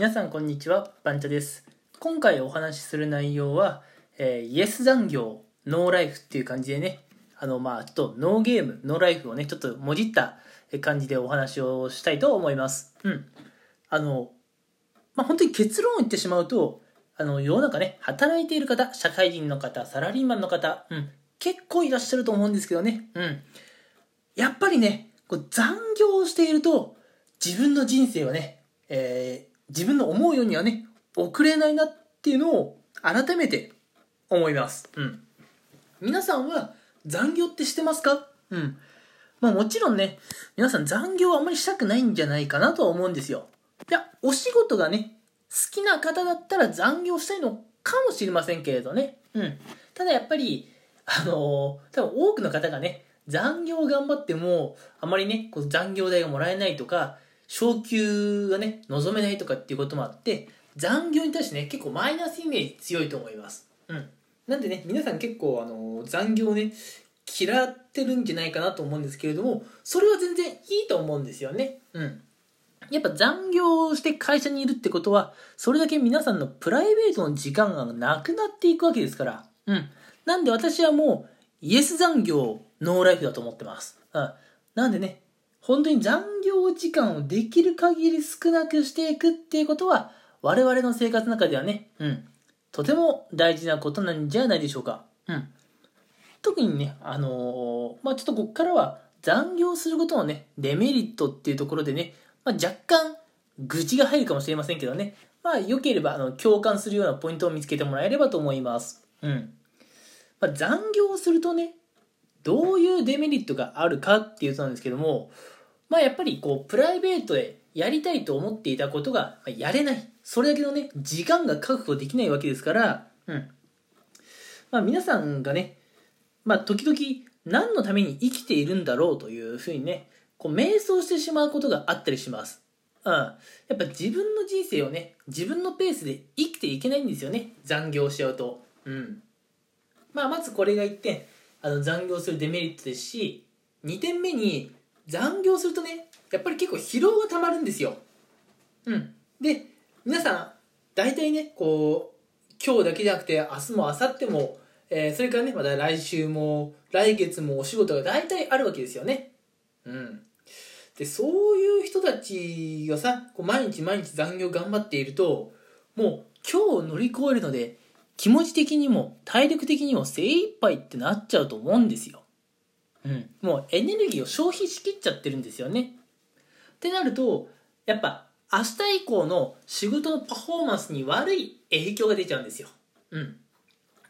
皆さんこんにちはバンチャです。今回お話しする内容は、えー、イエス残業ノーライフっていう感じでねあのまあちょっとノーゲームノーライフをねちょっともじった感じでお話をしたいと思います。うん。あのまあ本当に結論を言ってしまうとあの世の中ね働いている方社会人の方サラリーマンの方、うん、結構いらっしゃると思うんですけどね。うん。やっぱりねこう残業をしていると自分の人生はね、え、自分の思うようにはね、送れないなっていうのを改めて思います。うん。皆さんは残業ってしてますか？うん。まあもちろんね、皆さん残業はあんまりしたくないんじゃないかなとは思うんですよ。いや、お仕事がね、好きな方だったら残業したいのかもしれませんけれどね。うん。ただやっぱり、あのー、多分多くの方がね、残業頑張っても、あまりね、こう残業代がもらえないとか、昇給がね、望めないとかっていうこともあって、残業に対してね、結構マイナスイメージ強いと思います。うん。なんでね、皆さん結構あの、残業をね、嫌ってるんじゃないかなと思うんですけれども、それは全然いいと思うんですよね。うん。やっぱ残業して会社にいるってことは、それだけ皆さんのプライベートの時間がなくなっていくわけですから。うん。なんで私はもう、イエス残業、ノーライフだと思ってます。うん。なんでね、本当に残業時間をできる限り少なくしていくっていうことは、我々の生活の中ではね、うん、とても大事なことなんじゃないでしょうか。うん。特にね、あのー、まあちょっとここからは残業することのね、デメリットっていうところでね、まあ、若干愚痴が入るかもしれませんけどね、まあ良ければあの共感するようなポイントを見つけてもらえればと思います。うん。まあ、残業するとね、どういうデメリットがあるかっていうとなんですけども、まあやっぱりこう、プライベートでやりたいと思っていたことがやれない。それだけのね、時間が確保できないわけですから、うん。まあ皆さんがね、まあ時々何のために生きているんだろうというふうにね、こう瞑想してしまうことがあったりします。うん。やっぱ自分の人生をね、自分のペースで生きていけないんですよね。残業しちゃうと。うん。まあまずこれが1点。あの残業するデメリットですし2点目に残業するとねやっぱり結構疲労がたまるんですよ。うん。で皆さん大体ねこう今日だけじゃなくて明日も明後日も、えー、それからねまた来週も来月もお仕事が大体あるわけですよね。うん。でそういう人たちがさこう毎日毎日残業頑張っているともう今日乗り越えるので気持ち的にも体力的にも精一杯ってなっちゃうと思うんですよ。うん。もうエネルギーを消費しきっちゃってるんですよね。ってなると、やっぱ明日以降の仕事のパフォーマンスに悪い影響が出ちゃうんですよ。うん。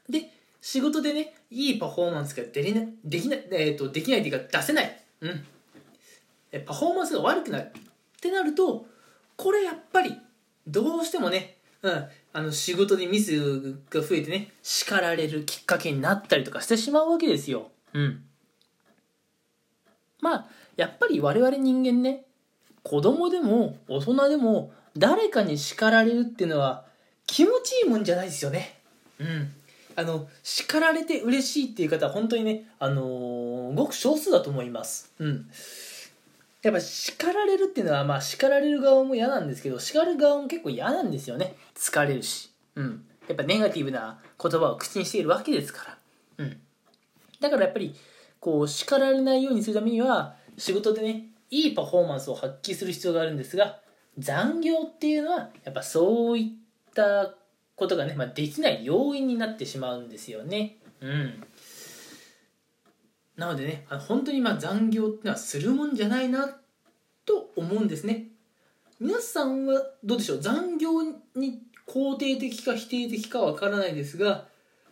で、仕事でね、いいパフォーマンスが出れなできない、えーと、できないというか出せない。うん。パフォーマンスが悪くなる。ってなると、これやっぱり、どうしてもね、うん、あの仕事でミスが増えてね叱られるきっかけになったりとかしてしまうわけですよ。うん。まあやっぱり我々人間ね子供でも大人でも誰かに叱られるっていうのは気持ちいいもんじゃないですよね。うん。あの叱られて嬉しいっていう方は本当にねあのー、ごく少数だと思います。うん。やっぱ叱られるっていうのはまあ叱られる側も嫌なんですけど叱る側も結構嫌なんですよね。疲れるし。うん。やっぱネガティブな言葉を口にしているわけですから。うん。だからやっぱりこう叱られないようにするためには仕事でねいいパフォーマンスを発揮する必要があるんですが残業っていうのはやっぱそういったことがね、まあ、できない要因になってしまうんですよね。うん。なのでね本当にまあ残業ってのはするもんじゃないなと思うんですね。皆さんはどうでしょう？残業に肯定的か否定的かは分からないですが、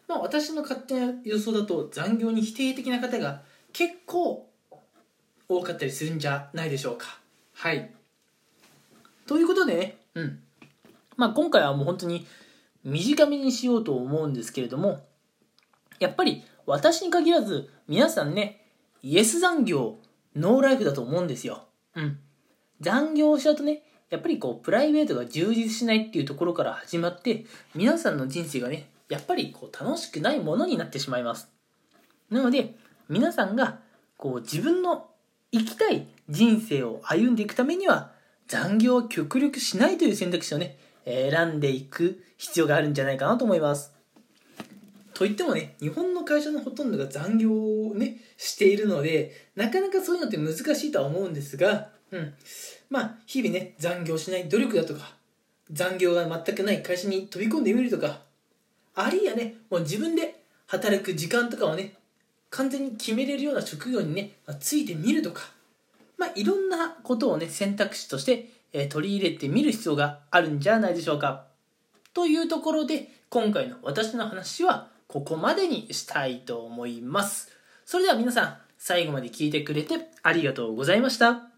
まあ、私の勝手な予想だと残業に否定的な方が結構多かったりするんじゃないでしょうか。はい。ということでねうん。まあ今回はもう本当に短めにしようと思うんですけれどもやっぱり私に限らず皆さんねイエス残業ノーライフだと思うんですよ。うん。残業しちゃうとねやっぱりこうプライベートが充実しないっていうところから始まって皆さんの人生がねやっぱりこう楽しくないものになってしまいます。なので皆さんがこう自分の生きたい人生を歩んでいくためには残業を極力しないという選択肢をねえー選んでいく必要があるんじゃないかなと思いますといってもね日本の会社のほとんどが残業をねしているのでなかなかそういうのって難しいとは思うんですが、うん、まあ日々ね残業しない努力だとか残業が全くない会社に飛び込んでみるとかあるいはねもう自分で働く時間とかをね完全に決めれるような職業にね、まあついてみるとかまあいろんなことをね選択肢として、えー取り入れてみる必要があるんじゃないでしょうか。というところで今回の私の話はここまでにしたいと思います。それでは皆さん最後まで聞いてくれてありがとうございました。